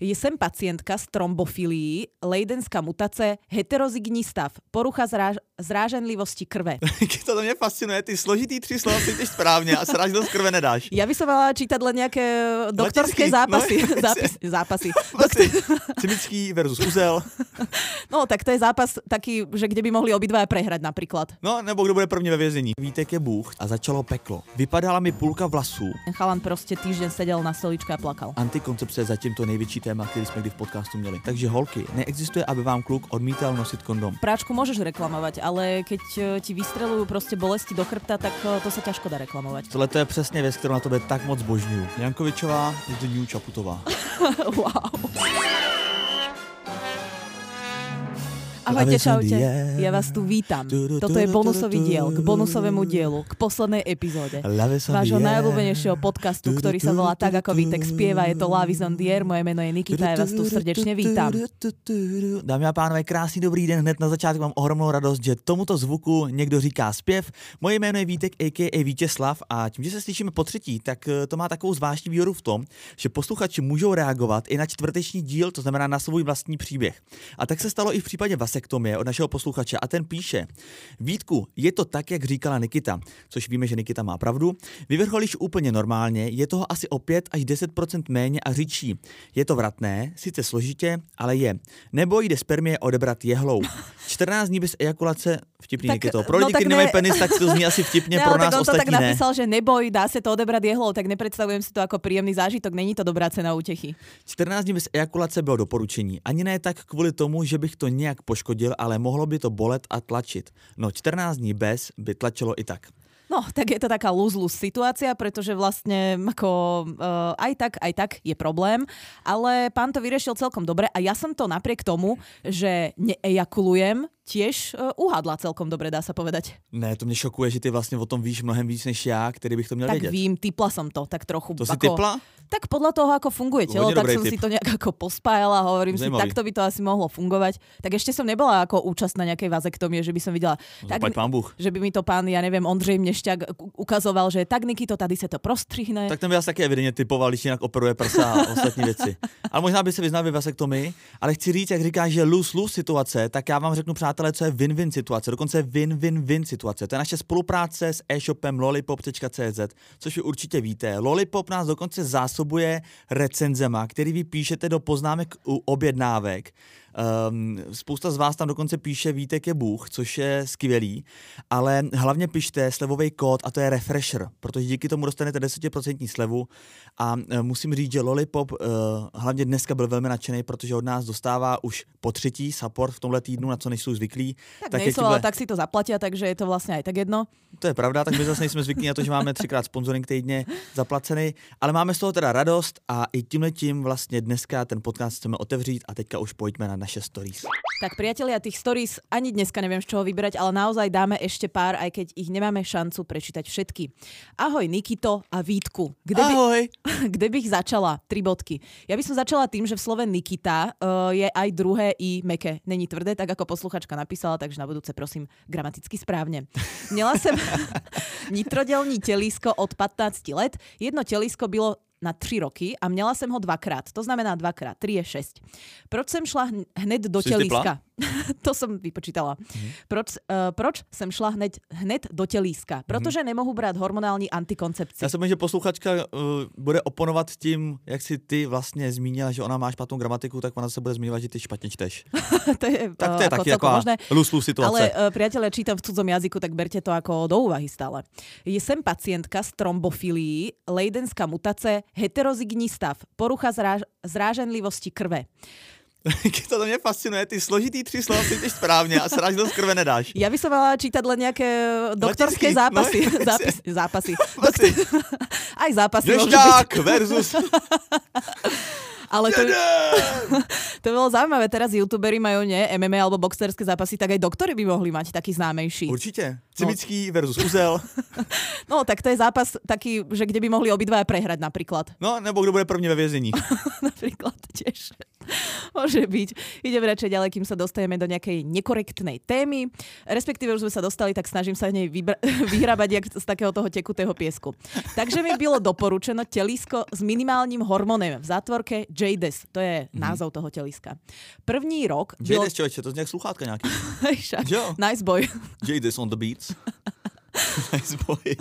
Jsem pacientka s trombofilií, lejdenská mutace, heterozygní stav, porucha zráž, zráženlivosti krve. to, mě fascinuje, ty složitý tři slova cítíš správně a zráženlivost krve nedáš. Já bych se mala čítat len nějaké doktorské zápasy. No, zápis, zápasy. Vlastně, Cimický versus Uzel. No, tak to je zápas taký, že kde by mohli obidva prehrať například. No, nebo kdo bude první ve vězení. Vítek je Bůh a začalo peklo. Vypadala mi půlka vlasů. Chalan prostě týden seděl na stoličce a plakal. Antikoncepce je zatím to největší téma, který jsme kdy v podcastu měli. Takže holky, neexistuje, aby vám kluk odmítal nosit kondom. Práčku můžeš reklamovat, ale keď eh, ti vystrelují prostě bolesti do chrbta, tak eh, to se těžko dá reklamovat. Tohle to je přesně věc, kterou na tobě tak moc božňuju. Jankovičová, New Čaputová. wow. Ahojte, čaute. Ja vás tu vítam. Toto je bonusový diel k bonusovému dielu, k poslednej epizóde. Vášho najobľúbenejšieho podcastu, ktorý sa volá tak, ako Vítek spieva. Je to Lavis on Dier, moje meno je Nikita, ja vás tu srdečne vítam. Dámy a pánové, krásný dobrý den. Hned na začátku mám ohromnou radost, že tomuto zvuku někdo říká zpěv. Moje jméno je Vítek, a.k.a. Vítězslav a tím, že se slyšíme po třetí, tak eh, to má takovou zvláštní výhodu v tom, že posluchači můžou reagovat i na čtvrteční díl, to znamená na svůj vlastní příběh. A tak se stalo i v případě Vas vasektomie od našeho posluchače a ten píše Vítku, je to tak, jak říkala Nikita, což víme, že Nikita má pravdu. Vyvrcholíš úplně normálně, je toho asi o 5 až 10% méně a říčí. Je to vratné, sice složitě, ale je. Nebo jde spermie odebrat jehlou. 14 dní bez ejakulace, vtipný tak, to. Pro no lidi, no, kteří nemají penis, tak to zní asi vtipně, ne, pro nás tak on ostatní to tak napísal, že neboj, dá se to odebrat jehlou, tak nepředstavujem si to jako příjemný zážitok, není to dobrá cena útěchy. 14 dní bez ejakulace bylo doporučení. Ani ne tak kvůli tomu, že bych to nějak poškodil, ale mohlo by to bolet a tlačit. No 14 dní bez by tlačilo i tak. No, tak je to taká lose-lose situácia, pretože vlastne ako uh, aj tak, aj tak je problém, ale pán to vyriešil celkom dobre a ja som to napriek tomu, že neejakulujem, tiež uh, uhadla celkom dobre, dá sa povedať. Ne, to mě šokuje, že ty vlastně o tom víš mnohem víc než já, který bych to měl tak vědět. Tak vím, typla som to, tak trochu. To ako, si typla? Tak podľa toho, ako funguje telo, tak som typ. si to nejak ako pospájala hovorím Zajímavý. si, takto by to asi mohlo fungovať. Tak ešte som nebola ako účast na nejakej vazektomie, že by som videla, no, tak, pán Bůh. že by mi to pán, ja neviem, Ondřej Mnešťák ukazoval, že tak Niky to tady se to prostřihne. Tak ten by asi taky evidentně typoval, když jinak operuje prsa a ostatní věci. Ale možná by se vyznal ve vasektomii, ale chci říct, jak říká, že lose-lose situace, tak já vám řeknu, přátelé, co je win-win situace, dokonce win-win-win situace. To je naše spolupráce s e-shopem lollipop.cz, což vy určitě víte. Lollipop nás dokonce zásobuje recenzema, který vy píšete do poznámek u objednávek Um, spousta z vás tam dokonce píše Vítek je Bůh, což je skvělý, ale hlavně pište slevový kód a to je refresher, protože díky tomu dostanete 10% slevu a uh, musím říct, že Lollipop uh, hlavně dneska byl velmi nadšený, protože od nás dostává už po třetí support v tomhle týdnu, na co nejsou zvyklí. Tak, tak nejsou, ale tak si to zaplatí, takže je to vlastně aj tak jedno. To je pravda, tak my zase nejsme zvyklí na to, že máme třikrát sponsoring týdně zaplacený, ale máme z toho teda radost a i tímhle tím vlastně dneska ten podcast chceme otevřít a teďka už pojďme na naše stories. Tak priatelia, tých stories ani dneska neviem, z čoho vybrať, ale naozaj dáme ešte pár, aj keď ich nemáme šancu prečítať všetky. Ahoj Nikito a Vítku. Kde Ahoj. By, kde bych začala? Tri bodky. Ja by som začala tým, že v slove Nikita uh, je aj druhé i meké. Není tvrdé, tak ako posluchačka napísala, takže na budúce prosím gramaticky správne. Měla jsem nitrodelní telísko od 15 let. Jedno telísko bylo na tři roky a měla jsem ho dvakrát. To znamená dvakrát. Tři je šest. Proč jsem šla hned do Jsi tělíska? to jsem vypočítala. Mm-hmm. Proč, uh, proč jsem šla hned, hned do tělíska? Protože mm-hmm. nemohu brát hormonální antikoncepci. Já jsem že posluchačka uh, bude oponovat tím, jak si ty vlastně zmínila, že ona má špatnou gramatiku, tak ona se bude zmiňovat, že ty špatně čteš. to je, tak to je uh, taky jako možné. Luslu situace. Ale uh, priatelia, čítam v cudzom jazyku, tak berte to jako do úvahy stále. Jsem pacientka s trombofilií, lejdenská mutace, heterozygní stav, porucha zráž, zráženlivosti krve. To, to mě fascinuje, ty složitý tři slova cítíš správně a srážnost krve nedáš. Já bych se mala čítat nějaké doktorské zápasy. No, zápasy. zápasy. Doktor... Aj zápasy. Ježďák versus... Ale to, to bylo zaujímavé. Teraz youtuberi majú nie MMA alebo boxerské zápasy, tak aj doktory by mohli mať taký známejší. Určite. Cimický no. versus Uzel. No, tak to je zápas taký, že kde by mohli obidva prehrať napríklad. No, nebo kdo bude první ve vězení. napríklad tiež. môže byť. Ideme radšej ďalej, kým sa dostaneme do nejakej nekorektnej témy. Respektíve už sme sa dostali, tak snažím sa nej vyhrabať jak z takého toho tekutého piesku. Takže mi bylo doporučeno telisko s minimálním hormónem v zátvorke JDES. To je mm-hmm. názov toho teliska. První rok... JDES, bylo... človeče, to je sluchátka nějaký. nice boy. JDES on the beats. nice boy.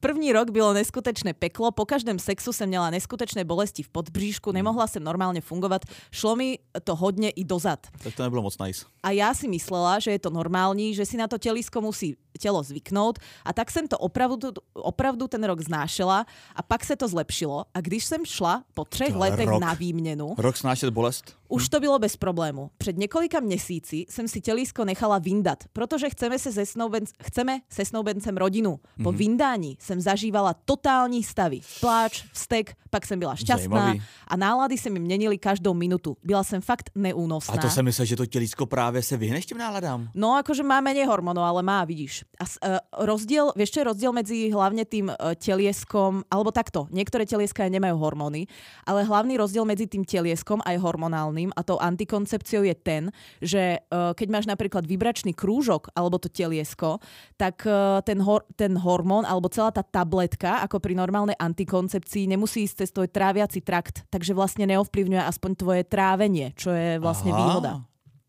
První rok bylo neskutečné peklo, po každém sexu jsem měla neskutečné bolesti v podbříšku, hmm. nemohla jsem normálně fungovat, šlo mi to hodně i dozad. Tak to nebylo moc nice. A já si myslela, že je to normální, že si na to tělisko musí tělo zvyknout a tak jsem to opravdu, opravdu ten rok znášela a pak se to zlepšilo a když jsem šla po třech to letech rok. na výměnu... Rok snášet bolest? Už to bylo bez problému. Před několika měsíci jsem si tělisko nechala vyndat, protože chceme se se, snouben, chceme se snoubencem rodinu. Po mm-hmm. vyndání jsem zažívala totální stavy. Pláč, vztek, pak jsem byla šťastná Zajímavý. a nálady se mi měnily každou minutu. Byla jsem fakt neúnosná. A to jsem myslel, že to tělisko právě se vyhneš těm náladám? No, jakože má méně hormonů, ale má, vidíš. A uh, rozdiel, vieš čo je rozdiel medzi hlavne tým uh, telieskom, alebo takto, niektoré telieska nemajú hormóny, ale hlavný rozdiel medzi tým telieskom aj hormonálnym a tou antikoncepciou je ten, že uh, keď máš napríklad vibračný krúžok alebo to teliesko, tak uh, ten, hor- ten hormón alebo celá tá tabletka, ako pri normálnej antikoncepcii, nemusí ísť cez tvoj tráviaci trakt, takže vlastne neovplyvňuje aspoň tvoje trávenie, čo je vlastne Aha. výhoda.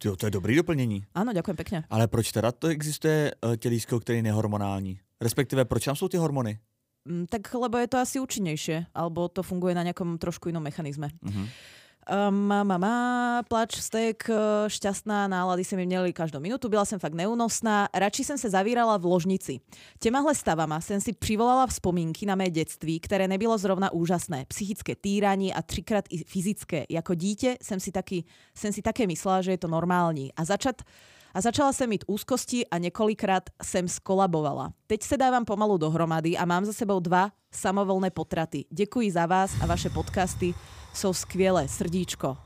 Jo, to je dobrý doplnění. Ano, děkuji pěkně. Ale proč teda to existuje uh, tělísko, který je nehormonální? Respektive, proč tam jsou ty hormony? Mm, tak lebo je to asi účinnejšie, alebo to funguje na nejakom trošku inom mechanizme. Uh-huh. Mama má plač, stek, e, šťastná, nálady se mi měly každou minutu, byla jsem fakt neúnosná, radši jsem se zavírala v ložnici. Těmahle stavama jsem si přivolala vzpomínky na mé dětství, které nebylo zrovna úžasné. Psychické týrání a třikrát i fyzické. Jako dítě jsem si, taky, jsem si také myslela, že je to normální. A začat a začala jsem mít úzkosti a několikrát jsem skolabovala. Teď se dávám pomalu dohromady a mám za sebou dva samovolné potraty. Děkuji za vás a vaše podcasty jsou skvělé, srdíčko.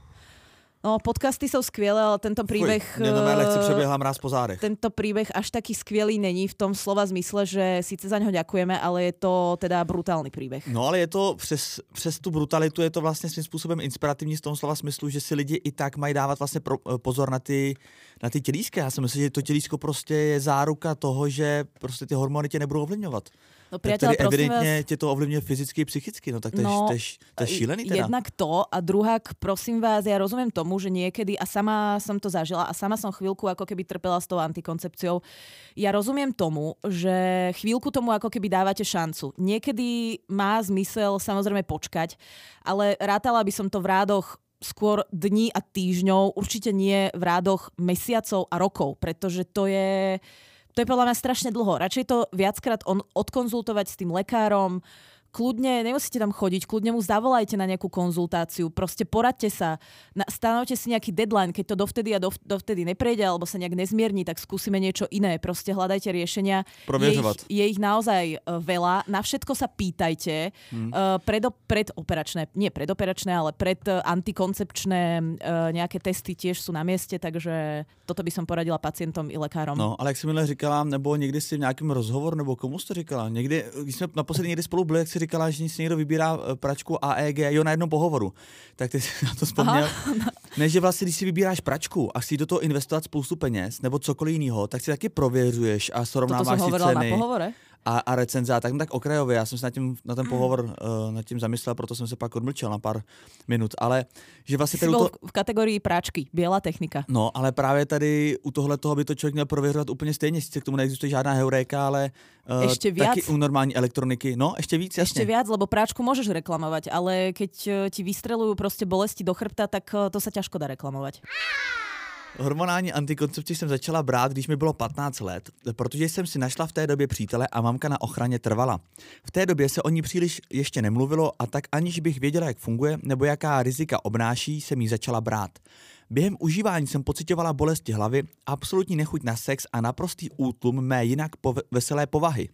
No, podcasty jsou skvělé, ale tento příběh... Jenom přeběhla mráz po zádech. Tento příběh až taký skvělý není v tom slova zmysle, že sice za něho děkujeme, ale je to teda brutální příběh. No, ale je to přes, přes tu brutalitu, je to vlastně svým způsobem inspirativní z tom slova smyslu, že si lidi i tak mají dávat vlastně pro, pozor na ty, na ty tělíska. Já si myslím, že to tělísko prostě je záruka toho, že prostě ty hormony tě nebudou ovlivňovat. No priateľ, tak evidentně vás... tě to ovlivňuje fyzicky i psychicky, no tak to, no, je, to je šílený teda. Jednak to a druhák, prosím vás, ja rozumiem tomu, že niekedy, a sama som to zažila a sama som chvíľku ako keby trpela s tou antikoncepciou, ja rozumiem tomu, že chvíľku tomu ako keby dávate šancu. Niekedy má zmysel samozrejme počkať, ale rátala by som to v rádoch skôr dní a týždňov, určite nie v rádoch mesiacov a rokov, pretože to je to je podľa mňa strašne dlho. Radšej to viackrát on, odkonzultovať s tým lekárom, kľudne, nemusíte tam chodiť, kľudne mu zavolajte na nejakú konzultáciu, proste poradte sa, na, stanovte si nejaký deadline, keď to dovtedy a dov, dovtedy neprejde alebo sa nejak nezmierni, tak skúsime niečo iné, proste hľadajte riešenia. Je ich, je ich naozaj uh, veľa, na všetko sa pýtajte, hmm. uh, predo, predoperačné, nie predoperačné, ale pred uh, antikoncepčné uh, nejaké testy tiež sú na mieste, takže toto by som poradila pacientom i lekárom. No, ale jak si milé říkala, nebo někdy si v nějakém rozhovoru, nebo komu jsi to říkala, někdy, když jsme naposledy někdy spolu byli, jak si říkala, že si někdo vybírá eh, pračku AEG, jo, na jednom pohovoru. Tak ty jsi na to vzpomněl. Ne, že vlastně, když si vybíráš pračku a chceš do toho investovat spoustu peněz nebo cokoliv jiného, tak si taky prověřuješ a srovnáváš si ceny. Na pohovore? A, a recenze a tak, no tak okrajově. Já jsem se na, tím, na ten pohovor uh, nad tím zamyslel, proto jsem se pak odmlčel na pár minut. Ale že vlastně tady to... v kategorii práčky, bělá technika. No, ale právě tady u tohle toho by to člověk měl prověřovat úplně stejně. Sice k tomu neexistuje žádná heuréka, ale uh, ještě víc. taky u normální elektroniky. No, ještě víc, jasně. Ještě víc, lebo práčku můžeš reklamovat, ale keď eh, ti vystrelují prostě bolesti do chrbta, tak to se těžko dá reklamovat. Hormonální antikoncepci jsem začala brát, když mi bylo 15 let, protože jsem si našla v té době přítele a mamka na ochraně trvala. V té době se o ní příliš ještě nemluvilo a tak aniž bych věděla, jak funguje nebo jaká rizika obnáší, jsem ji začala brát. Během užívání jsem pocitovala bolesti hlavy, absolutní nechuť na sex a naprostý útlum mé jinak pov- veselé povahy.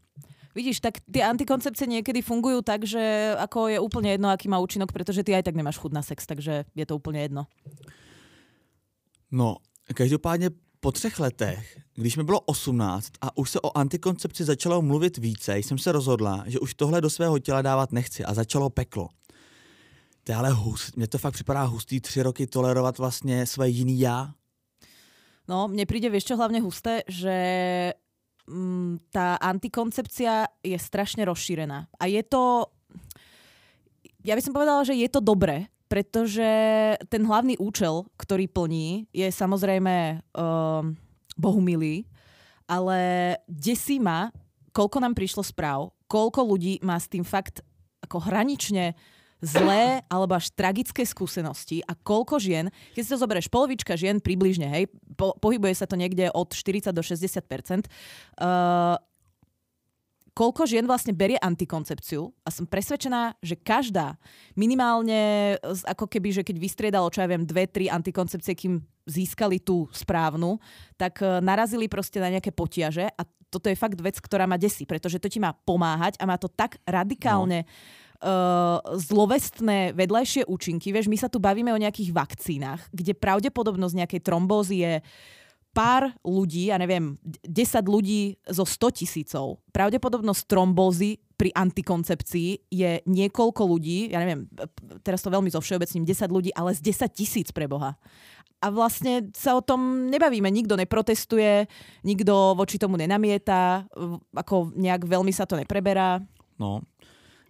Vidíš, tak ty antikoncepce někdy fungují tak, že ako je úplně jedno, aký má účinok, protože ty aj tak nemáš chud na sex, takže je to úplně jedno. No, Každopádně po třech letech, když mi bylo 18 a už se o antikoncepci začalo mluvit více, jsem se rozhodla, že už tohle do svého těla dávat nechci a začalo peklo. To je ale hust, mně to fakt připadá hustý tři roky tolerovat vlastně své jiný já. No, mne príde, vieš čo, hlavne husté, že mm, tá antikoncepcia je strašne rozšírená. A je to... Ja by som povedala, že je to dobré, pretože ten hlavný účel, ktorý plní, je samozrejme um, bohumilý, ale desí ma, koľko nám prišlo správ, koľko ľudí má s tým fakt ako hranične zlé alebo až tragické skúsenosti a koľko žien, keď si to zoberieš, polovička žien približne, hej, po, pohybuje sa to niekde od 40 do 60 uh, koľko žien vlastne berie antikoncepciu a som presvedčená, že každá minimálne ako keby, že keď vystriedalo, čo ja viem, dve, tri antikoncepcie, kým získali tú správnu, tak e, narazili proste na nejaké potiaže a toto je fakt vec, ktorá ma desí, pretože to ti má pomáhať a má to tak radikálne no uh, zlovestné vedľajšie účinky. Vieš, my sa tu bavíme o nejakých vakcínach, kde pravdepodobnosť nejakej trombózy je pár ľudí, ja neviem, 10 ľudí zo 100 tisícov. Pravdepodobnosť trombózy pri antikoncepcii je niekoľko ľudí, ja neviem, teraz to veľmi zo všeobecním, 10 ľudí, ale z 10 tisíc pre Boha. A vlastne sa o tom nebavíme, nikto neprotestuje, nikto voči tomu nenamieta, ako nejak veľmi sa to nepreberá. No,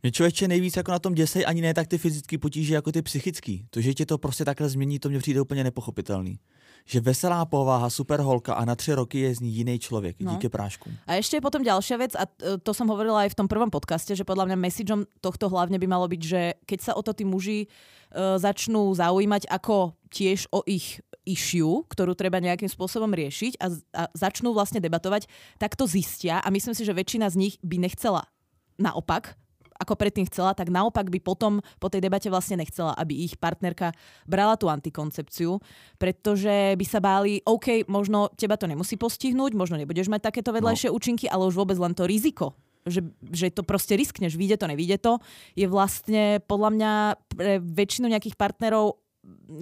mě člověče nejvíc jako na tom děsej ani ne tak ty fyzické potíže, jako ty psychické. To, že ti to prostě takhle změní, to mě přijde úplně nepochopitelný. Že veselá povaha, super holka a na tři roky je z ní jiný člověk no. díky prášku. A ještě je potom ďalšia vec, a to som hovorila aj v tom prvom podcaste, že podľa mňa messageom tohto hlavne by malo byť, že keď sa o to tí muži uh, začnú zaujímať ako tiež o ich issue, ktorú treba nejakým spôsobom riešiť a, a začnú vlastne debatovať, tak to zistia a myslím si, že väčšina z nich by nechcela naopak ako predtým chcela, tak naopak by potom po tej debate vlastne nechcela, aby ich partnerka brala tú antikoncepciu, pretože by sa báli, OK, možno teba to nemusí postihnúť, možno nebudeš mať takéto vedľajšie no. účinky, ale už vôbec len to riziko, že, že to proste riskneš, vyjde to, nevyjde to, je vlastne podľa mňa pre väčšinu nejakých partnerov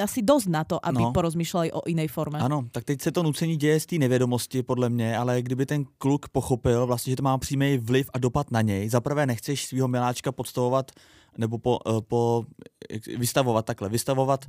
asi dost na to, aby no. porozmýšleli o jiné formě. Ano, tak teď se to nucení děje z té nevědomosti, podle mě, ale kdyby ten kluk pochopil, vlastně, že to má přímý vliv a dopad na něj, zaprvé nechceš svého miláčka podstavovat nebo po, eh, po, vystavovat takhle, vystavovat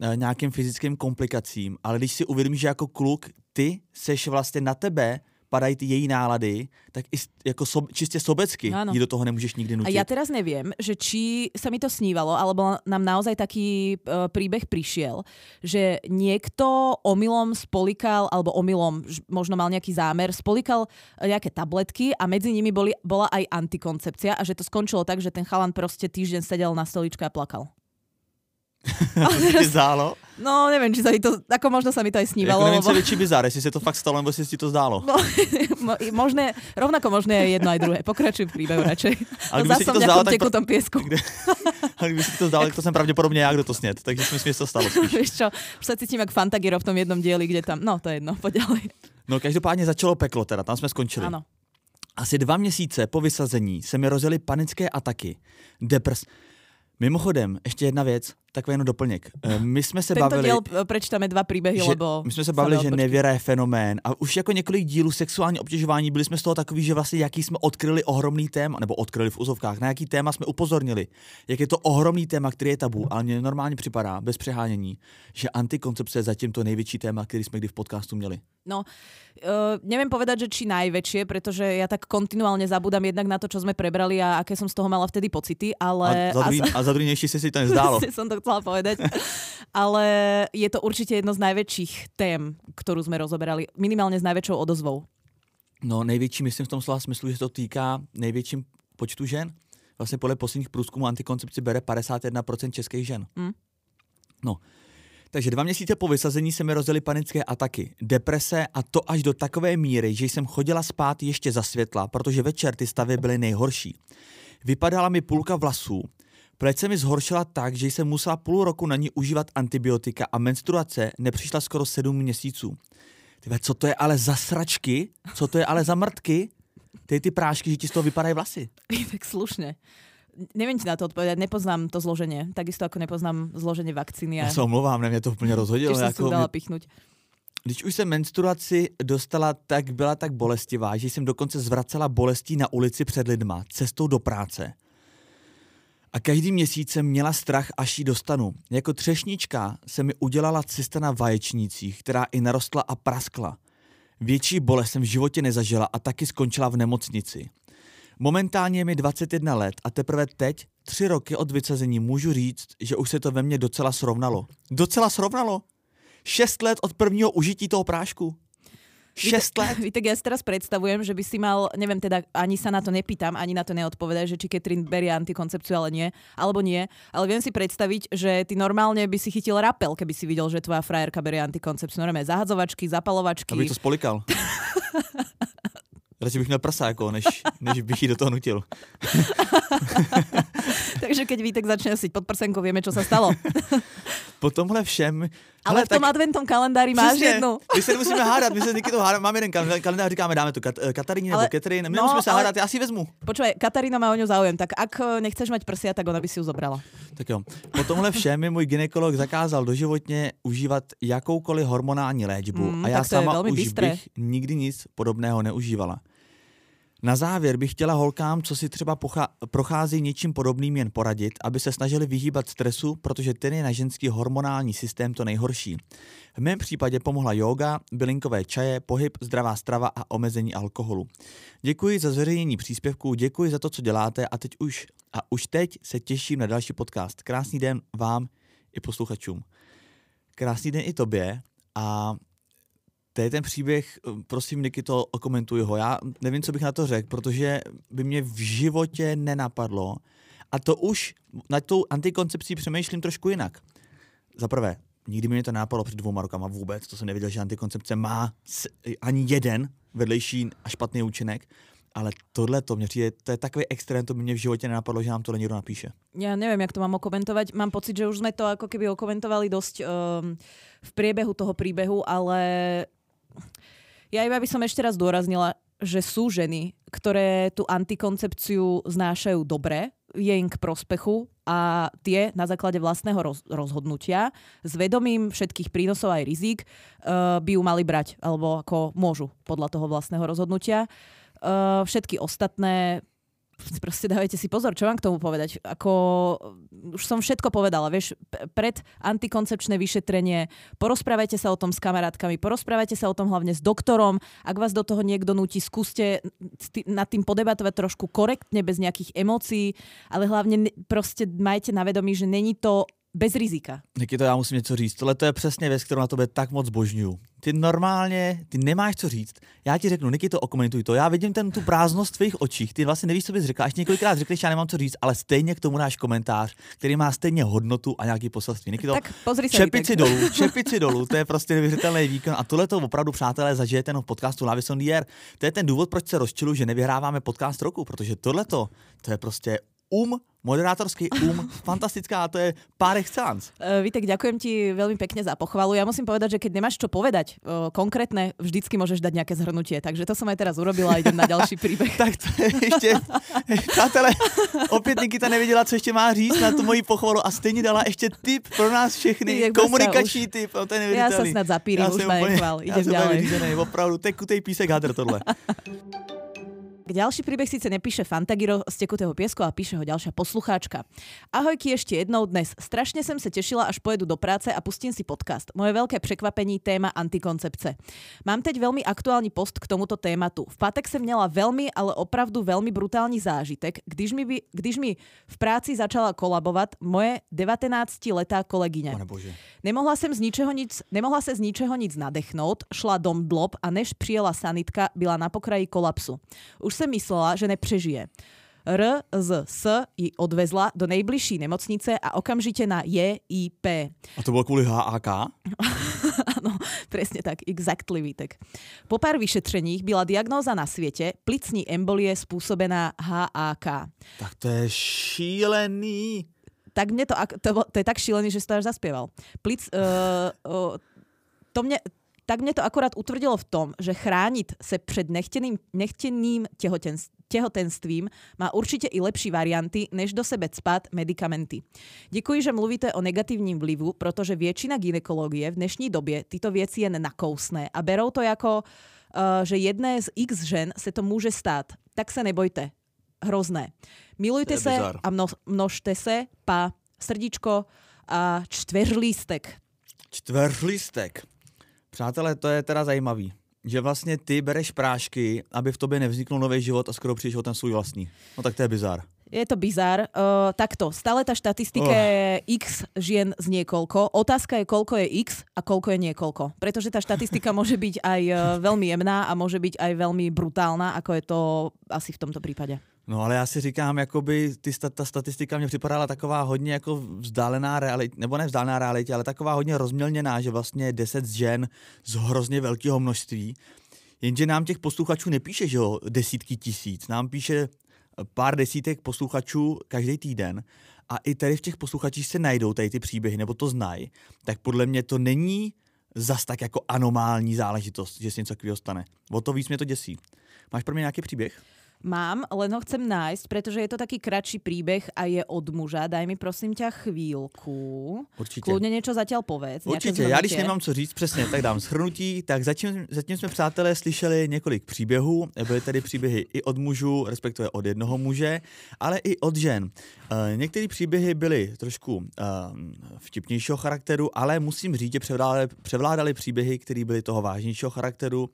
eh, nějakým fyzickým komplikacím, ale když si uvědomíš, že jako kluk ty seš vlastně na tebe padají ty její nálady, tak i jako sob, čistě sobecky ano. ji do toho nemůžeš nikdy nutit. A ja teraz neviem, že či sa mi to snívalo, alebo nám naozaj taký uh, príbeh prišiel, že niekto omylom spolikal, alebo omylom, možno mal nejaký zámer, spolikal nejaké tabletky a medzi nimi boli, bola aj antikoncepcia a že to skončilo tak, že ten chalan proste týždeň sedel na stoličke a plakal. teraz, zdálo? No, neviem, či sa mi to, ako možno sa mi to aj snívalo. Jako neviem, lebo... väčší bizár, jestli sa to fakt stalo, nebo si ti to zdálo. No, možné, rovnako možné je jedno aj druhé. Pokračuj v príbehu radšej. Ale kdyby si to zdálo, tak... Tekutom piesku. Kde... Ale kdyby si to zdálo, tak to som pravdepodobne ja, kdo to snět. Takže si myslím, že to stalo spíš. Víš čo, už sa cítim jak Fantagiro v tom jednom dieli, kde tam, no to je jedno, poď ďalej. No každopádně začalo peklo teda, tam jsme skončili. Ano. Asi dva měsíce po vysazení se mi rozjeli panické ataky, depres, Mimochodem, ještě jedna věc, takový jenom doplněk. Eh, my jsme se Tento bavili... Tento diel prečteme dva příběhy, že, lebo... My jsme se bavili, že nevěra je fenomén a už jako několik dílů sexuální obtěžování byli jsme z toho takový, že vlastně jaký jsme odkryli ohromný téma, nebo odkryli v úzovkách, na jaký téma jsme upozornili. Jak je to ohromný téma, který je tabu, ale mně normálně připadá, bez přehánění, že antikoncepce je zatím to největší téma, který jsme kdy v podcastu měli. No, uh, neviem povedať, že či najväčšie, pretože ja tak kontinuálne zabudám jednak na to, čo sme prebrali a aké som z toho mala vtedy pocity, ale... A za druhý, a za druhý si si to nezdálo. som to chcela povedať. ale je to určite jedno z najväčších tém, ktorú sme rozoberali, minimálne s najväčšou odozvou. No největší, myslím v tom slova smyslu, že to týká největším počtu žen. Vlastně podle posledních průzkumů antikoncepci bere 51% českých žen. Mm. No, takže dva měsíce po vysazení se mi rozjeli panické ataky, deprese a to až do takové míry, že jsem chodila spát ještě za světla, protože večer ty stavy byly nejhorší. Vypadala mi půlka vlasů, Pleť se mi zhoršila tak, že jsem musela půl roku na ní užívat antibiotika a menstruace nepřišla skoro sedm měsíců. Tyve, co to je ale za sračky? Co to je ale za mrtky? Ty ty prášky, že ti z toho vypadají vlasy. tak slušně neviem ti na to odpovedať, nepoznám to zloženie, takisto ako nepoznám zloženie vakcíny. A... Ja sa omlouvám, mě to úplně rozhodilo. Tiež jako... dala pichnúť. Když už jsem menstruaci dostala, tak byla tak bolestivá, že jsem dokonce zvracela bolestí na ulici před lidma, cestou do práce. A každý měsíc jsem měla strach, až ji dostanu. Jako třešnička se mi udělala cysta na vaječnících, která i narostla a praskla. Větší bolest jsem v životě nezažila a taky skončila v nemocnici. Momentálně je mi 21 let a teprve teď, tři roky od vycezení, můžu říct, že už se to ve mně docela srovnalo. Docela srovnalo? Šest let od prvního užití toho prášku. Šest let. Víte, ja si teraz predstavujem, že by si mal, neviem teda, ani sa na to nepýtam, ani na to neodpovedaj, že či Katrin berie antikoncepciu, ale nie, alebo nie. Ale viem si predstaviť, že ty normálne by si chytil rapel, keby si videl, že tvoja frajerka berie antikoncepciu. Normálne zahadzovačky, zapalovačky. Aby to spolikal. Radši bych měl prsa, jako, než, než bych ji do toho nutil. Takže keď Vítek začne siť pod prsenkou, vieme, čo sa stalo. Po tomhle všem... Ale hele, v tom tak- adventom kalendári máš Přesně, jednu. My se nemusíme hádat, my se někdy to hádáme, máme jeden kal- kalendář, říkáme, dáme to Kat, eh, Kataríně Ale- nebo Catherine, my no, nemusíme se ale- hádat, já si vezmu. Počúvaj, Katarína má o ňu záujem, tak ak eh, nechceš mať prsia, tak ona by si ju zobrala. Tak jo, po tomhle všem mi můj ginekolog zakázal doživotně užívat jakoukoliv hormonální léčbu Mm, a já sama už bystré. bych nikdy nic podobného neužívala. Na závěr bych chtěla holkám, co si třeba prochází něčím podobným, jen poradit, aby se snažili vyhýbat stresu, protože ten je na ženský hormonální systém to nejhorší. V mém případě pomohla yoga, bylinkové čaje, pohyb, zdravá strava a omezení alkoholu. Děkuji za zveřejnění příspěvků, děkuji za to, co děláte a teď už a už teď se těším na další podcast. Krásný den vám i posluchačům. Krásný den i tobě a to je ten příběh, prosím Niky, to okomentuj ho. Já nevím, co bych na to řekl, protože by mě v životě nenapadlo a to už na tou antikoncepcí přemýšlím trošku jinak. Za prvé, nikdy mi to nenapadlo před dvouma rokama vůbec, to jsem nevěděl, že antikoncepce má ani jeden vedlejší a špatný účinek, ale tohle to mě přijde, to je takový extrém, to by mě v životě nenapadlo, že nám tohle někdo napíše. Ja neviem, jak to mám okomentovať. Mám pocit, že už sme to ako keby okomentovali dosť um, v priebehu toho príbehu, ale ja iba by som ešte raz dôraznila, že sú ženy, ktoré tú antikoncepciu znášajú dobre, je im k prospechu a tie na základe vlastného roz- rozhodnutia s vedomím všetkých prínosov aj rizik uh, by ju mali brať, alebo ako môžu podľa toho vlastného rozhodnutia. Uh, všetky ostatné proste dávajte si pozor, čo mám k tomu povedať. Ako, už som všetko povedala, vieš, pred antikoncepčné vyšetrenie, porozprávajte sa o tom s kamarátkami, porozprávajte sa o tom hlavne s doktorom, ak vás do toho niekto nutí, skúste nad tým podebatovať trošku korektne, bez nejakých emócií, ale hlavne ne- proste majte na vedomí, že není to bez rizika. Niky, to já musím něco říct. Tohle to je přesně věc, kterou na tobě tak moc božňuju. Ty normálně, ty nemáš co říct. Já ti řeknu, Niky, to okomentuj to. Já vidím ten tu prázdnost v tvých očích. Ty vlastně nevíš, co bys řekla. Až několikrát řekneš, já nemám co říct, ale stejně k tomu náš komentář, který má stejně hodnotu a nějaký poselství. Niky, to Tak pozri sa, čepici dolů, čepici dolů, to je prostě neuvěřitelný výkon. A tohle to opravdu, přátelé, zažijete jenom v podcastu Lavis on the Air. To je ten důvod, proč se rozčilu, že nevyhráváme podcast roku, protože tohle to je prostě um, moderátorský um, fantastická, a to je par excellence. Uh, Vítek, ďakujem ti veľmi pekne za pochvalu. Ja musím povedať, že keď nemáš čo povedať uh, konkrétne, vždycky môžeš dať nejaké zhrnutie. Takže to som aj teraz urobila a idem na ďalší príbeh. Tak to je ještě, přátelé, opět Nikita nevěděla, co ještě má říct na tu moji pochvalu a stejně dala ještě tip pro nás všechny, Jak komunikační tip, no, to je sa snad zapírim, Já už nechval. já Idem ďalej. opravdu, tekutej písek hadr tohle. Ďalší príbeh síce nepíše Fantagiro z tekutého piesku, ale píše ho ďalšia poslucháčka. Ahojky ešte jednou dnes. Strašne som sa tešila, až pojedu do práce a pustím si podcast. Moje veľké překvapení téma antikoncepce. Mám teď veľmi aktuální post k tomuto tématu. V pátek som měla veľmi, ale opravdu veľmi brutální zážitek, když mi, by, když mi v práci začala kolabovať moje 19-letá kolegyňa. Pane bože. Nemohla jsem z ničeho nic, nemohla se z ničeho nic nadechnout, šla dom dlob a než přijela sanitka, byla na pokraji kolapsu. Už jsem myslela, že nepřežije. R z S ji odvezla do nejbližší nemocnice a okamžitě na JIP. A to bylo kvůli HAK? Ano, presne tak, exactly Vítek. Po pár vyšetřeních byla diagnóza na světě plicní embolie způsobená HAK. Tak to je šílený. tak mne to, to, to je tak šílený, že si to až zaspieval. Plic, uh, uh, to mne, tak mne to akorát utvrdilo v tom, že chránit se před nechtěným, nechtěným tehotens, tehotenstvím má určitě i lepší varianty, než do sebe cpat medicamenty. Děkuji, že mluvíte o negativním vlivu, protože většina ginekologie v dnešní době tyto věci jen nakousne a berou to jako, uh, že jedné z x žen se to může stát. Tak se nebojte. hrozné. Milujte se bizar. a mno, množte se, pa srdíčko a čtveřlístek. Čtveřlistek. Přátelé, to je teda zajímavý. Že vlastně ty bereš prášky, aby v tobě nevzniknul nový život a skoro přijdeš o ten svůj vlastní. No tak to je bizar. Je to bizar. Uh, takto, stále tá štatistika Oh. je x žien z niekoľko. Otázka je, koľko je x a koľko je niekoľko. Pretože tá štatistika môže byť aj uh, veľmi jemná a môže byť aj veľmi brutálna, ako je to asi v tomto prípade. No ale já si říkám, jakoby ty, sta- ta statistika mě připadala taková hodně jako vzdálená realitě, nebo ne vzdálená realitě, ale taková hodně rozmělněná, že vlastně 10 žen z hrozně velkého množství. Jenže nám těch posluchačů nepíše, že jo, desítky tisíc. Nám píše pár desítek posluchačů každý týden. A i tady v těch posluchačích se najdou tady ty příběhy, nebo to znají. Tak podle mě to není zas tak jako anomální záležitost, že se něco takového stane. O to víc mě to děsí. Máš pro mě nějaký příběh? Mám, len ho chcem nájsť, pretože je to taký kratší príbeh a je od muža. Daj mi prosím ťa chvíľku. Určitě. Kľudne niečo zatiaľ povedz. Určitě, já když nemám co říct, přesně, tak dám shrnutí. Tak zatím, zatím jsme, přátelé, slyšeli několik příběhů. Byly tady příběhy i od mužů, respektive od jednoho muže, ale i od žen. Uh, některé příběhy byly trošku uh, vtipnějšího charakteru, ale musím říct, že převládaly, převládaly příběhy, které byly toho vážnějšího charakteru.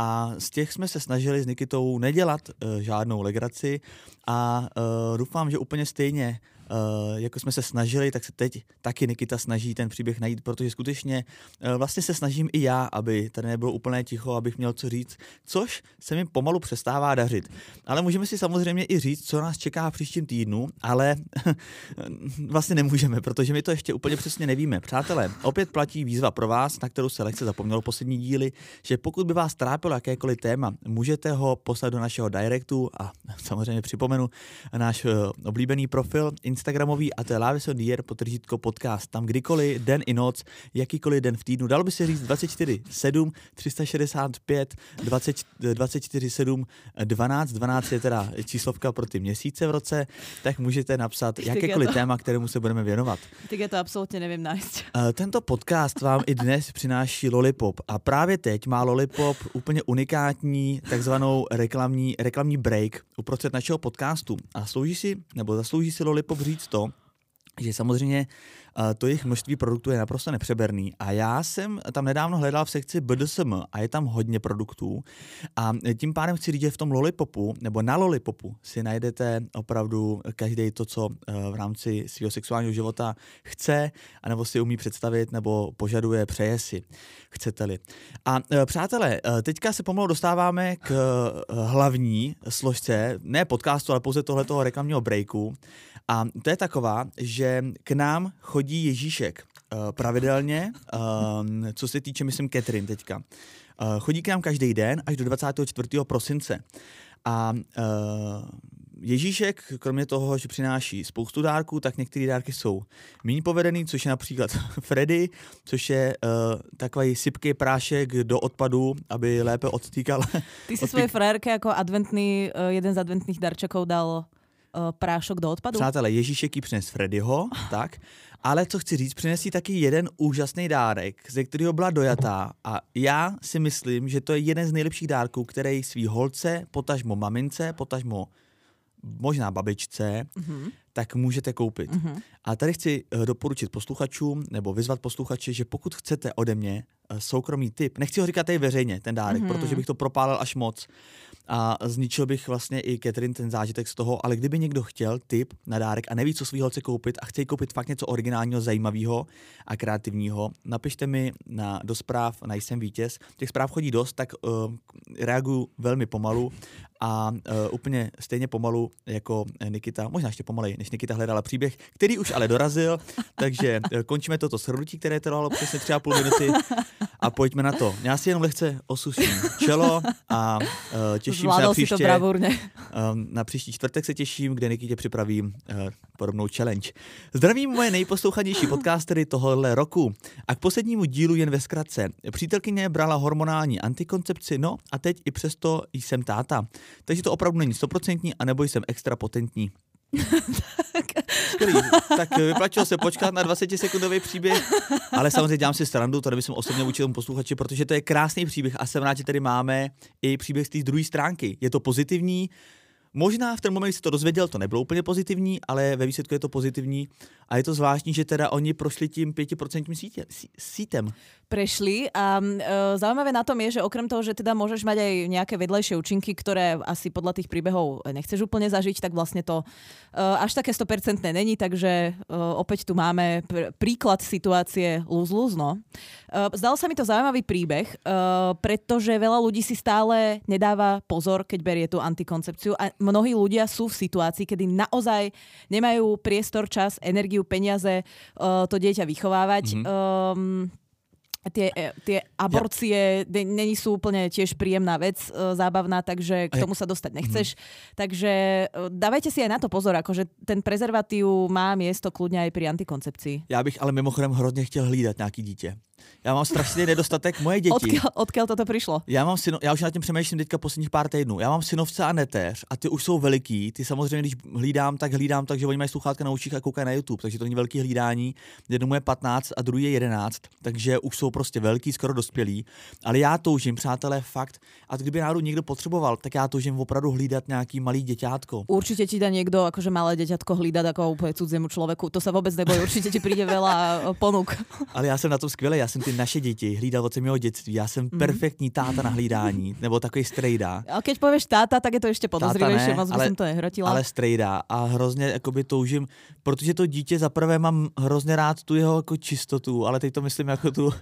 A z těch jsme se snažili s Nikitou nedělat uh, žádnou legraci a uh, doufám, že úplně stejně Uh, jako jsme se snažili, tak se teď taky Nikita snaží ten příběh najít, protože skutečně uh, vlastně se snažím i já, aby tady nebylo úplné ticho, abych měl co říct, což se mi pomalu přestává dařit. Ale můžeme si samozřejmě i říct, co nás čeká v příštím týdnu, ale vlastně nemůžeme, protože my to ještě úplně přesně nevíme. Přátelé, opět platí výzva pro vás, na kterou se lehce zapomnělo poslední díly, že pokud by vás trápilo jakékoliv téma, můžete ho poslat do našeho directu a samozřejmě připomenu náš uh, oblíbený profil Instagramový a to je Lávis on potržítko podcast. Tam kdykoliv, den i noc, jakýkoliv den v týdnu, dalo by se říct 24, 7, 365, 20, 24, 7, 12, 12 je teda číslovka pro ty měsíce v roce, tak můžete napsat jakékoliv je to- téma, kterému se budeme věnovat. Tak ja to absolútne neviem nájsť. Eh, Tento podcast vám i dnes přináší Lollipop a právě teď má Lollipop úplně unikátní takzvanou reklamní, reklamní break uprostřed našeho podcastu a slouží si, nebo zaslouží si Lollipop říct to, že samozřejmě eh, to jejich množství produktů je naprosto nepřeberný. A já jsem tam nedávno hledal v sekci BDSM a je tam hodně produktů. A tím pádem chci říct, že v tom Lollipopu, nebo na Lollipopu si najdete opravdu každý to, co eh, v rámci svého sexuálního života chce, anebo si umí představit, nebo požaduje, přeje si, chcete-li. A eh, přátelé, teďka se pomalu dostáváme k hlavní složce, ne podcastu, ale pouze tohletoho reklamního breaku. A to je taková, že k nám chodí Ježíšek uh, pravidelně, um, co se týče, myslím, Catherine teďka. Uh, chodí k nám každý den až do 24. prosince. A uh, Ježíšek, kromě toho, že přináší spoustu dárků, tak některé dárky jsou méně povedený, což je například Freddy, což je uh, takový sypký prášek do odpadu, aby lépe odstýkal. Ty si Odpík- svojej frérke ako adventný, eh, jeden z adventných darčekov dal eh, prášok do odpadu? Přátelé, Ježíšek jí přines Freddyho, tak, ale co chci říct, přinesí taky jeden úžasný dárek, ze kterého byla dojatá a já si myslím, že to je jeden z nejlepších dárků, který svý holce, potažmo mamince, potažmo možná babičce, Mhm. tak můžete koupit. Mhm. A tady chci eh, doporučit posluchačům nebo vyzvat posluchače, že pokud chcete ode mě eh, soukromý tip, nechci ho říkat tady veřejně, ten dárek, Mhm. protože bych to propálil až moc a zničil bych vlastně i Catherine ten zážitek z toho, ale kdyby někdo chtěl tip na dárek a neví, co svý holce koupit a chce koupit fakt něco originálního, zajímavého a kreativního, napište mi na, do zpráv na jsem vítěz. Těch zpráv chodí dost, tak uh, reaguju velmi pomalu a uh, úplně stejně pomalu jako Nikita, možná ještě pomalej, než Nikita hledala příběh, který už ale dorazil, takže eh, končíme toto shrnutí, které trvalo přesně tři a půl minuty a pojďme na to. Já si jenom lehce osuším čelo a uh, těším se na si to příště. bravúrne. Um, na příští čtvrtek se těším, kde Nikitě připravím uh, podobnou challenge. Zdravím moje nejposlouchanější podcastery tohohle roku. A k poslednímu dílu jen ve zkratce. Přítelkyně brala hormonální antikoncepci, no a teď i přesto jsem táta. Takže to opravdu není stoprocentní, anebo jsem extra potentní. Skvělý. Tak vyplatilo se počkat na 20-sekundový příběh, ale samozřejmě dělám si strandu, to bych osobně tomu posluchači, protože to je krásný příběh a jsem rád, že tady máme i příběh z té druhé stránky. Je to pozitivní, Možná v ten moment, kdy se to dozvěděl, to nebylo úplně pozitivní, ale ve výsledku je to pozitivní a je to zvláštní, že teda oni prošli tím 5% sítě, sítem. Prešli a e, zaujímavé na tom je, že okrem toho, že teda môžeš mať aj nejaké vedlejšie účinky, ktoré asi podľa tých príbehov nechceš úplne zažiť, tak vlastne to e, až také 100% není, takže e, opäť tu máme pr- príklad situácie luz-luz, no. E, zdal sa mi to zaujímavý príbeh, e, pretože veľa ľudí si stále nedáva pozor, keď berie tú antikoncepciu a mnohí ľudia sú v situácii, kedy naozaj nemajú priestor, čas, energiu, peniaze uh, to dieťa vychovávať. Mm-hmm. Um, tie, e, tie aborcie ja. není sú úplne tiež príjemná vec, e, zábavná, takže k tomu sa dostať nechceš. Mm-hmm. Takže dávajte si aj na to pozor, akože ten prezervatív má miesto kľudne aj pri antikoncepcii. Já bych ale mimochodem hrozně chtěl hlídat nějaký dítě. Já mám strašný nedostatek moje děti. Odkiaľ, odkiaľ toto přišlo? Já mám syno, já už na tím přemýšlím teďka posledních pár týdnů. Já mám synovce a neteř a ty už jsou veliký. Ty samozřejmě, když hlídám, tak hlídám tak, že oni mají sluchátka na uších a koukají na YouTube, takže to není velký hlídání. Jednomu je 15 a druhý je 11, takže už jsou prostě velký, skoro dospělí. Ale já toužím, přátelé, fakt. A kdyby náhodou někdo potřeboval, tak já toužím opravdu hlídat nějaký malý děťátko. Určitě ti dá někdo, jakože malé děťátko hlídat jako úplně cudzému člověku. To se vůbec nebojí, určitě ti přijde veľa ponuk. Ale já jsem na tom skvělý, já jsem ty naše děti hlídal od mého dětství. Já jsem mm. perfektní táta na hlídání, nebo takový strejda. A keď pověš táta, tak je to ještě podozřivější, moc ale, jsem to nehrotila. Ale strejda a hrozně jakoby toužím, protože to dítě za prvé mám hrozně rád tu jeho jako čistotu, ale teď to myslím jako tu...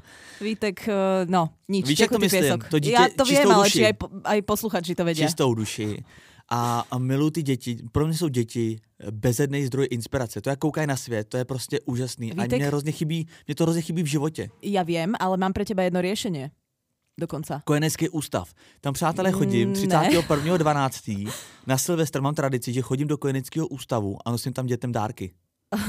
Vítek, eh, no, nič. Víš, jak to myslím? Piesok. To dítě, Já to vím, ale či aj, aj posluchači to vědí. Čistou duši a, a miluji ty děti. Pro mě jsou děti bezedný zdroj inspirace. To, jak koukají na svět, to je prostě úžasný. Vítek, a mě, hrozně chybí, mě to hrozně chybí v životě. Já vím, ale mám pro tebe jedno řešení. Dokonce. Kojenecký ústav. Tam, přátelé, chodím 31.12. na Silvestr mám tradici, že chodím do kojeneckého ústavu a nosím tam dětem dárky.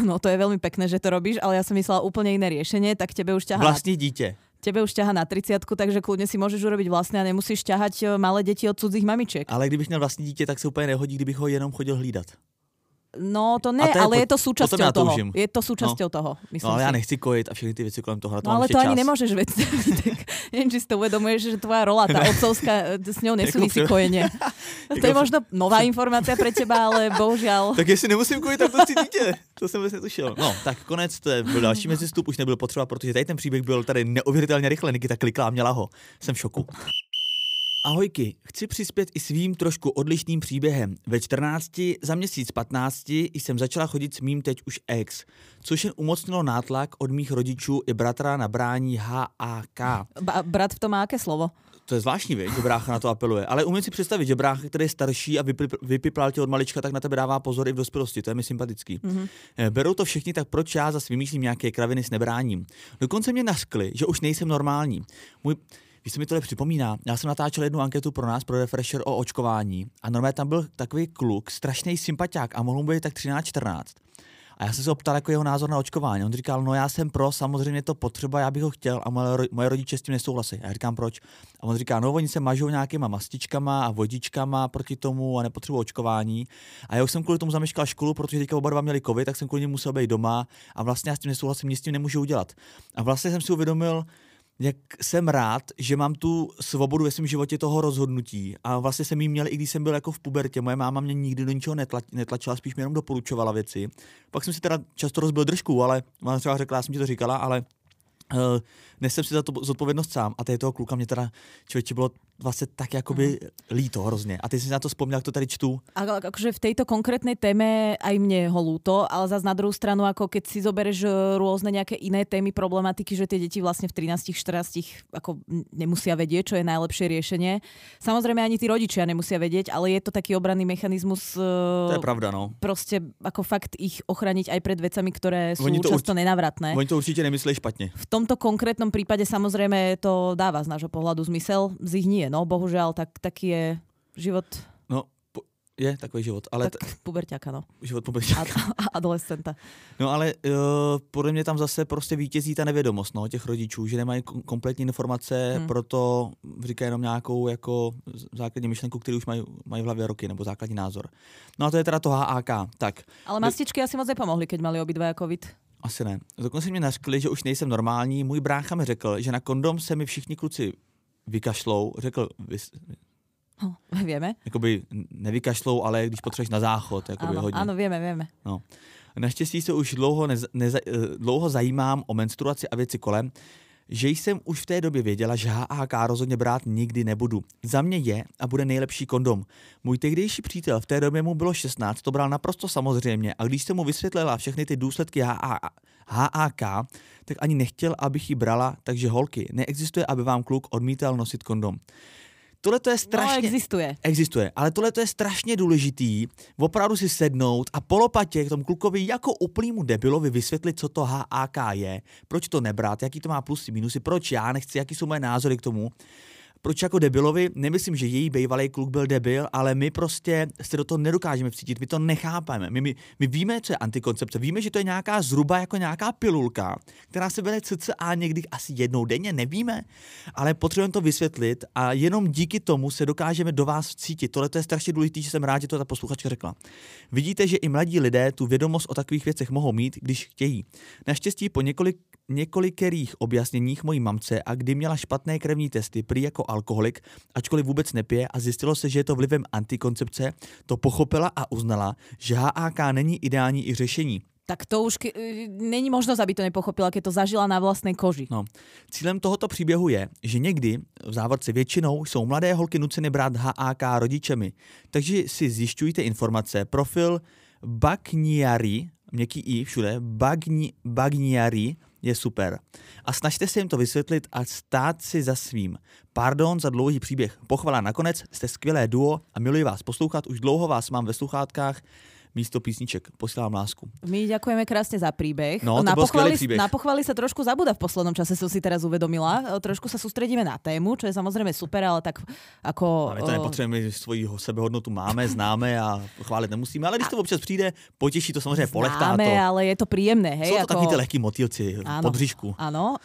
No to je velmi pekné, že to robíš, ale já jsem myslela úplně jiné řešení, tak tebe už ťahá... Vlastní dítě tebe už ťaha na 30, takže kľudne si môžeš urobiť vlastné a nemusíš ťahať eh, malé deti od cudzích mamiček. Ale kdybych měl vlastní dítě, tak se úplně nehodí, kdybych ho jenom chodil hlídat. No to ne, to je, ale je to súčasťou toho. Je to súčasťou no. toho, myslím No ale si. já nechci kojit a všechny ty věci kolem toho. No ale to čas. ani nemôžeš veď. Neviem, či si to uvedomuješ, že tvoja rola, tá otcovská, s ňou nesúvisí kojenie. to je možno nová informácia pre teba, ale bohužiaľ. Tak jestli nemusím kojit, tak to chci dítě. To jsem vůbec netušil. No, tak konec, to byl další mezistup, už nebyl potřeba, protože tady ten příběh byl tady neuvěřitelně rychle. Nikita klikla a měla ho. Jsem v šoku. Ahojky, chci přispět i svým trošku odlišným příběhem. Ve 14, za měsíc 15 jsem začala chodit s mým teď už ex, což jen umocnilo nátlak od mých rodičů i bratra na brání HAK. Ba- brat v tom má jaké slovo? To je zvláštní, věc, že brácha na to apeluje. Ale umím si představit, že brácha, který je starší a vypiplal tě od malička, tak na tebe dává pozor i v dospělosti. To je mi sympatický. Mm-hmm. Berou to všichni, tak proč já zase vymýšlím nějaké kraviny s nebráním? Dokonce mě naskli, že už nejsem normální. Můj když se mi tohle připomíná, já jsem natáčel jednu anketu pro nás, pro Refresher o očkování a normálně tam byl takový kluk, strašný sympatiák a mohl mu být tak 13-14. A já jsem se optal jako jeho názor na očkování. On říkal, no já jsem pro, samozřejmě to potřeba, já bych ho chtěl a moje, moje rodiče s tím nesouhlasí. A já říkám, proč? A on říká, no oni se mažou nějakýma mastičkama a vodičkama proti tomu a nepotřebují očkování. A já už jsem kvůli tomu zameškal školu, protože teďka oba dva měli covid, tak jsem kvůli němu musel být doma a vlastně já s tím nesouhlasím, nic s tím nemůžu udělat. A vlastně jsem si uvědomil, jak jsem rád, že mám tu svobodu ve svém životě toho rozhodnutí a vlastně jsem jí měl, i když jsem byl jako v pubertě. Moje máma mě nikdy do ničeho netlačila, spíš mi jenom doporučovala věci. Pak jsem si teda často rozbil držku, ale ona třeba řekla, já jsem ti to říkala, ale uh, nesem si za to zodpovědnost sám a tady toho kluka mě teda člověče bylo vlastně tak jakoby mm. líto hrozně. A ty si na to vzpomněl, jak to tady čtu. A, akože v tejto konkrétnej téme aj mne ho lúto, ale zase na druhou stranu, ako keď si zobereš e, rôzne nejaké iné témy, problematiky, že tie deti vlastne v 13, 14 ako nemusia vedieť, čo je najlepšie riešenie. Samozrejme ani tí rodičia nemusia vedieť, ale je to taký obranný mechanizmus. E, to je pravda, no. Prostě ako fakt ich ochraniť aj pred vecami, ktoré sú oni to často urč- nenavratné. Oni to určite nemysleli špatne. V tomto konkrétnom prípade samozrejme to dáva z nášho pohľadu zmysel, z ich nie no bohužel, tak taký je život. No, je takový život. Ale tak puberťáka, no. Život puberťáka. A, a adolescenta. No ale uh, podle mě tam zase prostě vítězí ta nevědomost no, těch rodičů, že nemají kompletní informace, hmm. proto říkají jenom nějakou jako základní myšlenku, kterou už mají, mají v hlavě roky, nebo základní názor. No a to je teda to HAK. Tak. Ale mastičky asi moc nepomohly, keď mali obidva covid. Asi ne. Dokonce mě nařkli, že už nejsem normální. Můj brácha mi řekl, že na kondom se mi všichni kluci vykašlou, řekl, vy, No, vieme. Jakoby nevykašlou, ale když potřebuješ na záchod, jakoby Áno, hodně. áno, vieme, vieme. No. Naštěstí se už dlouho, neza, neza, dlouho zajímám o menstruaci a věci kolem, že jsem už v té době věděla, že HAK rozhodně brát nikdy nebudu. Za mě je a bude nejlepší kondom. Můj tehdejší přítel, v té době mu bylo 16, to bral naprosto samozřejmě a když jsem mu vysvětlila všechny ty důsledky HA, HAK, tak ani nechtěl, abych ji brala, takže holky, neexistuje, aby vám kluk odmítal nosit kondom. Tohle to je No, strašně... existuje. Existuje, ale tohle to je strašně důležitý, opravdu si sednout a polopatě k tomu klukovi jako úplnému debilovi vysvětlit, co to HAK je, proč to nebrat, jaký to má plusy, minusy, proč já nechci, jaký jsou moje názory k tomu. Proč jako debilovi, nemyslím, že její bývalý kluk byl debil, ale my prostě se do toho nedokážeme vcítit, my to nechápeme. My, my, my víme, co je antikoncepce, víme, že to je nějaká zhruba jako nějaká pilulka, která se bere cca někdy asi jednou denně, nevíme, ale potřebujeme to vysvětlit a jenom díky tomu se dokážeme do vás cítit. Tohle to je strašně důležité, že jsem rád, že to ta posluchačka řekla. Vidíte, že i mladí lidé tu vědomost o takových věcech mohou mít, když chtějí. Naštěstí po několik několikerých objasněních mojí mamce a kdy měla špatné krevní testy, prý jako alkoholik, ačkoliv vůbec nepije a zjistilo se, že je to vlivem antikoncepce, to pochopila a uznala, že HAK není ideální i řešení. Tak to už ke, není možnosť, aby to nepochopila, keď to zažila na vlastnej koži. No. Cílem tohoto příběhu je, že někdy, v závodce většinou, jsou mladé holky nuceny brát HAK rodičemi. Takže si zjišťujte informace. Profil Bagniari, měkký i všude, Bagni, Bagniari je super. A snažte se jim to vysvětlit a stát si za svým. Pardon za dlouhý příběh. Pochvala nakonec, jste skvělé duo a miluji vás poslouchat. Už dlouho vás mám ve sluchátkách místo písniček. Posílám lásku. My ďakujeme krásne za príbeh. No, to na, skvelý príbeh. na pochváli sa trošku zabúda v poslednom čase, som si teraz uvedomila. E, Trošku sa sústredíme na tému, čo je samozrejme super, ale tak ako... A my to e, nepotřebujeme, svoji sebehodnotu máme, známe a chválit nemusíme, ale když to občas přijde, potěší to samozřejmě, polechtá to. ale je to príjemné, hej? Jsou to ako... takový ty lehký motýlci v podřížku. Áno.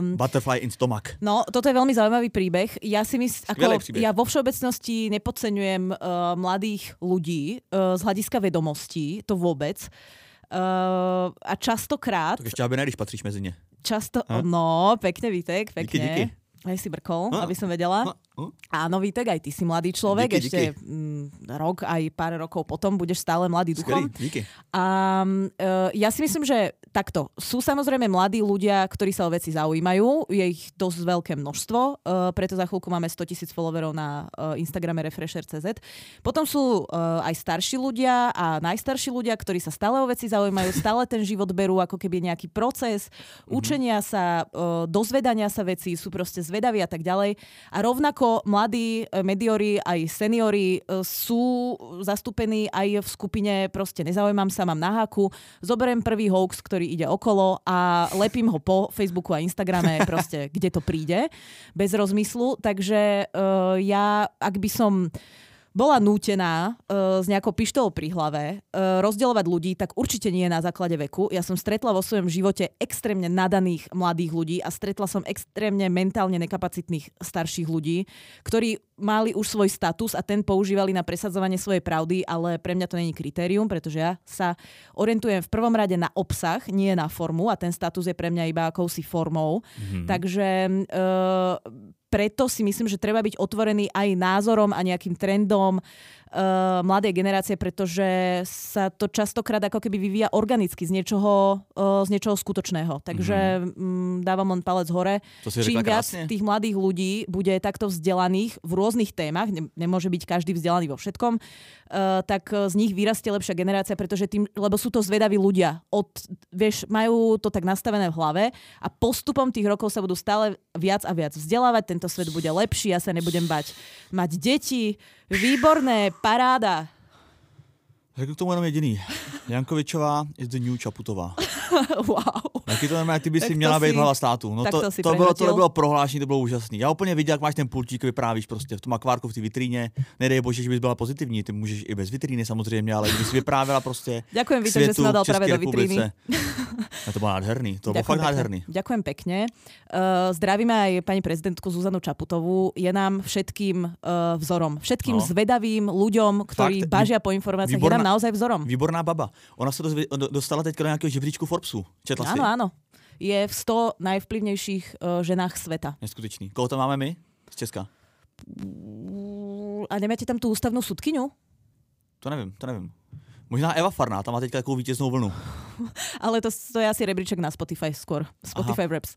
Um, Butterfly in stomach. No, toto je veľmi zaujímavý príbeh. Ja si myslím, Skvelý ako, príbeh. ja vo všeobecnosti nepodceňujem uh, mladých ľudí uh, z hľadiska vedomostí, to vôbec. Uh, a častokrát, Tak ještě aby ne, když patříš mezi ně. často, Ha? no, pekne Vítek, pekne. Díky, díky. Aj si brkol, No. aby som vedela. No. Áno, Vítek, aj ty si mladý človek, Díky, ešte mm, rok, aj pár rokov potom budeš stále mladý duchom. Skvělý, díky. A uh, ja si myslím, že takto. Sú samozrejme mladí ľudia, ktorí sa o veci zaujímajú. Je ich dosť veľké množstvo, uh, preto za chvíľku máme 100 tisíc followerov na uh, Instagrame Refresher.cz. Potom sú uh, aj starší ľudia a najstarší ľudia, ktorí sa stále o veci zaujímajú, stále ten život berú ako keby nejaký proces učenia sa, uh, dozvedania sa vecí, sú proste zvedaví a tak ďalej. A rovnako mladí e, mediori aj seniori e, sú zastúpení aj v skupine proste nezaujímam sa, mám na háku, zoberiem prvý hoax, ktorý ide okolo a lepím ho po Facebooku a Instagrame proste, kde to príde, bez rozmyslu. Takže uh, ja, ak by som bola nútená uh, s nejakou pištolou pri hlave uh, rozdielovať ľudí, tak určite nie na základe veku. Ja som stretla vo svojom živote extrémne nadaných mladých ľudí a stretla som extrémne mentálne nekapacitných starších ľudí, ktorí mali už svoj status a ten používali na presadzovanie svojej pravdy, ale pre mňa to není kritérium, pretože ja sa orientujem v prvom rade na obsah, nie na formu a ten status je pre mňa iba akousi formou. Mm-hmm. Takže uh, preto si myslím, že treba byť otvorený aj názorom a nejakým trendom uh, mladej generácie, pretože sa to častokrát ako keby vyvíja organicky z niečoho, uh, z niečoho skutočného. Takže mm. dávam len palec hore. To si Čím viac krásne. tých mladých ľudí bude takto vzdelaných v rôznych témach, ne- nemôže byť každý vzdelaný vo všetkom, uh, tak z nich vyrastie lepšia generácia, pretože tým, lebo sú to zvedaví ľudia. Od, vieš, majú to tak nastavené v hlave a postupom tých rokov sa budú stále viac a viac vzdelávať, tento svet bude lepší, ja sa nebudem bať mať deti. Výborné, paráda. Řeknu k tomu jenom jediný. Jankovičová is the new Čaputová. wow. Taky to normálně, ty by Tak si měla být hlava státu. No to, to to, bylo, to bylo prohlášení, to bylo úžasný. Já úplně viděl, jak máš ten pultík, vyprávíš prostě v tom akvárku v té vitríně. Nedej bože, že bys byla pozitivní, ty můžeš i bez vitríny samozřejmě, ale kdyby si vyprávěla prostě Ďakujem, k Víte, že si světu, ma dal České práve do vitríny. A to bylo nádherný, to bylo fakt pekne. nádherný. Ďakujem pekne. Uh, zdravíme aj pani prezidentku Zuzanu Čaputovú. Je nám všetkým uh, vzorom. Všetkým No. zvedavým ľuďom, ktorí Fakt, bažia po informáciách, je výborná- nám naozaj vzorom. Výborná baba. Ona se dostala teďka do nějakého žebříčku Forbesu. Četla si? Áno, áno. Je v 100 najvplyvnejších uh, ženách sveta. Neskutečný. Koho tam máme my? Z Česka. A nemáte tam tu ústavnou sudkyňu? To nevím, to nevím. Možná Eva Farná, tam má teďka takovou vítěznou vlnu. Ale to, to je asi rebríček na Spotify skôr. Spotify Aha. Raps.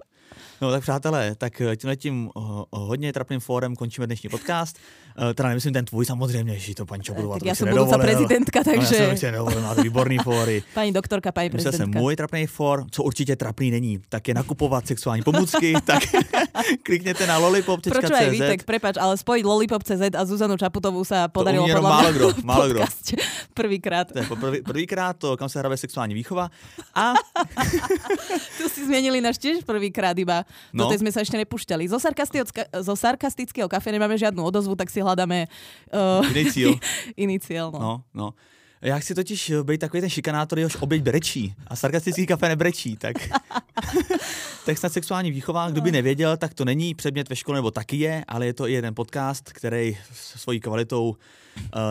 No tak přátelé, tak eh, tímhle tím uh, hodně trapným fórem končíme dnešní podcast. Uh, teda nemyslím ten tvůj samozřejmě, že to pančo budu. Tak já jsem budoucí prezidentka, takže... No, já jsem nedovolil, máte výborný fóry. Paní doktorka, paní prezidentka. jsem můj trapný fór, co určitě trapný není, tak je nakupovat sexuální pomůcky, tak klikněte na lollipop.cz. Proč aj Vítek, prepač, ale spojiť lollipop.cz a Zuzanu Čaputovou se podarilo to málo kdo, málo kdo. Prvýkrát. Prvý, prvýkrát to, kam se hrabe sexuální výchova. A... tu si změnili náš tiež prvýkrát iba. No. Do tej sme sa ešte nepúšťali. Zo, zo sarkastického kafe nemáme žiadnu odozvu, tak si hľadáme... Uh, iný cíl. iný cíl, no. no, no. Já chci totiž být takový ten šikanátor, jehož oběť brečí a sarkastický kafe nebrečí, tak, tak snad sexuální výchova, kdo by nevěděl, tak to není předmět ve škole, nebo taky je, ale je to i jeden podcast, který svojí kvalitou uh,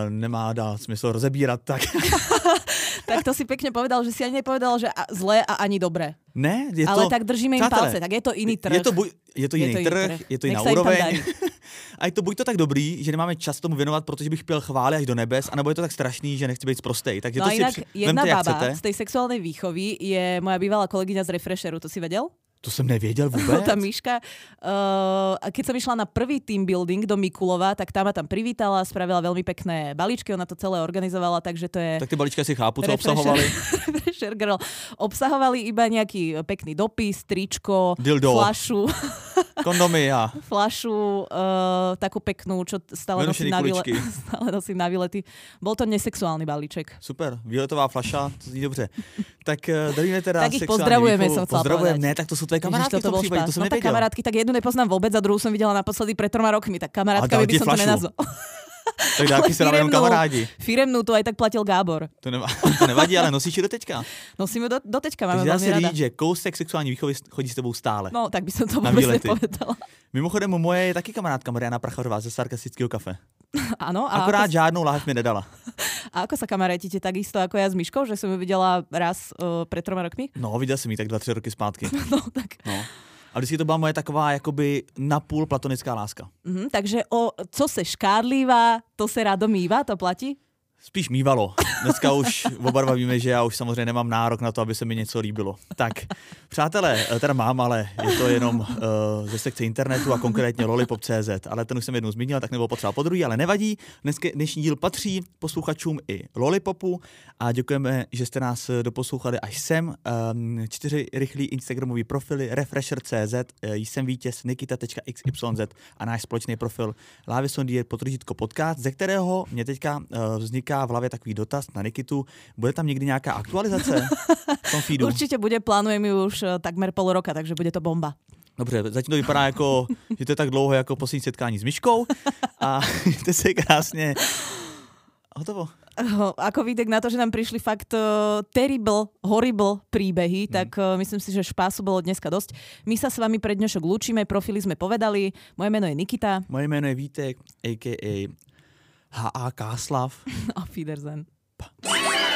nemá dál smysl rozebírat, tak tak to si pekne povedal, že si ani nepovedal, že zlé a ani dobré. Ne, je to... Ale tak držíme im palce, tak je to iný trh. Je to, buď, je to jiný je to trh, trh, je to jiná úroveň. a je to buď to tak dobrý, že nemáme čas tomu věnovat, protože bych pěl chvály až do nebes, anebo je to tak strašný, že nechci být prostej. Takže no to si jinak při... jedna Vemte, baba z tej sexuálnej výchovy je moja bývalá kolegyňa z Refresheru, to si vedel? To jsem nevěděl vůbec. tá Míška, uh, keď som išla na prvý team building do Mikulova, tak tá ma tam privítala, spravila veľmi pekné balíčky, ona to celé organizovala, takže to je... Tak ty balíčky si chápu, co obsahovali. Girl. Obsahovali iba nejaký pekný dopis, tričko, Dildo. flašu. Kondomy, ja. Flašu, uh, takú peknú, čo stále nosím, na výle... stále nosím na výlety. Bol to nesexuálny balíček. Super, výletová flaša, to zní dobře. Tak uh, daríme teda Tak ich pozdravujeme, som Pozdravujeme, ne, tak to sú tvoje kamarátky Ježiš, to, to prípade, to som no, tak kamarátky, tak jednu nepoznám vôbec a druhú som videla naposledy pred troma rokmi, tak kamarátka by som flašu. to nenazval. Tak dálky se dávají kamarádi. Firemnou to aj tak platil Gábor. To, neva, to nevadí, ale nosíš ji do teďka. Nosím do, do teďka, máme Takže dá se říct, že kousek sexuální výchovy chodí s tebou stále. No, tak by som to vůbec nepovedala. Mimochodem, moje je taky kamarádka Mariana Pracharová ze sarkastického kafe. Áno. A Akorát ako... žádnou láhev mi nedala. A ako sa kamarátite takisto ako ja s Myškou, že som ju videla raz uh, pred troma rokmi? No, viděl jsem ji tak dva, tři roky zpátky. no, tak. No. A vždycky to byla moje taková jakoby napůl platonická láska. Mm, takže o co se škádlivá, to se rádo mývá, to platí? Spíš mývalo. Dneska už oba dva víme, že já už samozřejmě nemám nárok na to, aby se mi něco líbilo. Tak, přátelé, eh, teda mám, ale je to jenom uh, ze sekce internetu a konkrétně lollipop.cz, ale ten už jsem jednou zmínil, tak nebylo potřeba po druhý, ale nevadí. Dneska, dnešní díl patří posluchačům i lollipopu a děkujeme, že jste nás eh, doposlouchali až sem. Um, čtyři rychlí Instagramový profily refresher.cz, jsem vítěz nikita.xyz a náš společný profil Lávison Dier potržítko podcast, ze kterého mě teďka uh, vzniká v hlavě takový dotaz na Nikitu. Bude tam někdy nějaká aktualizace v tom feedu? Určitě bude, plánujeme už eh, takmer pol roka, takže bude to bomba. Dobře, zatím to vypadá jako, že to je tak dlouho jako poslední setkání s Myškou a to se krásně Hotovo. Ako videk na to, že nám prišli fakt uh, terrible, horrible príbehy, mm. tak uh, myslím si, že špásu bolo dneska dosť. My sa s vami pre dnešok lúčime, profily sme povedali. Moje meno je Nikita. Moje meno je Vítek, a.k.a. H.A. Káslav. Auf Wiedersehen. Pa.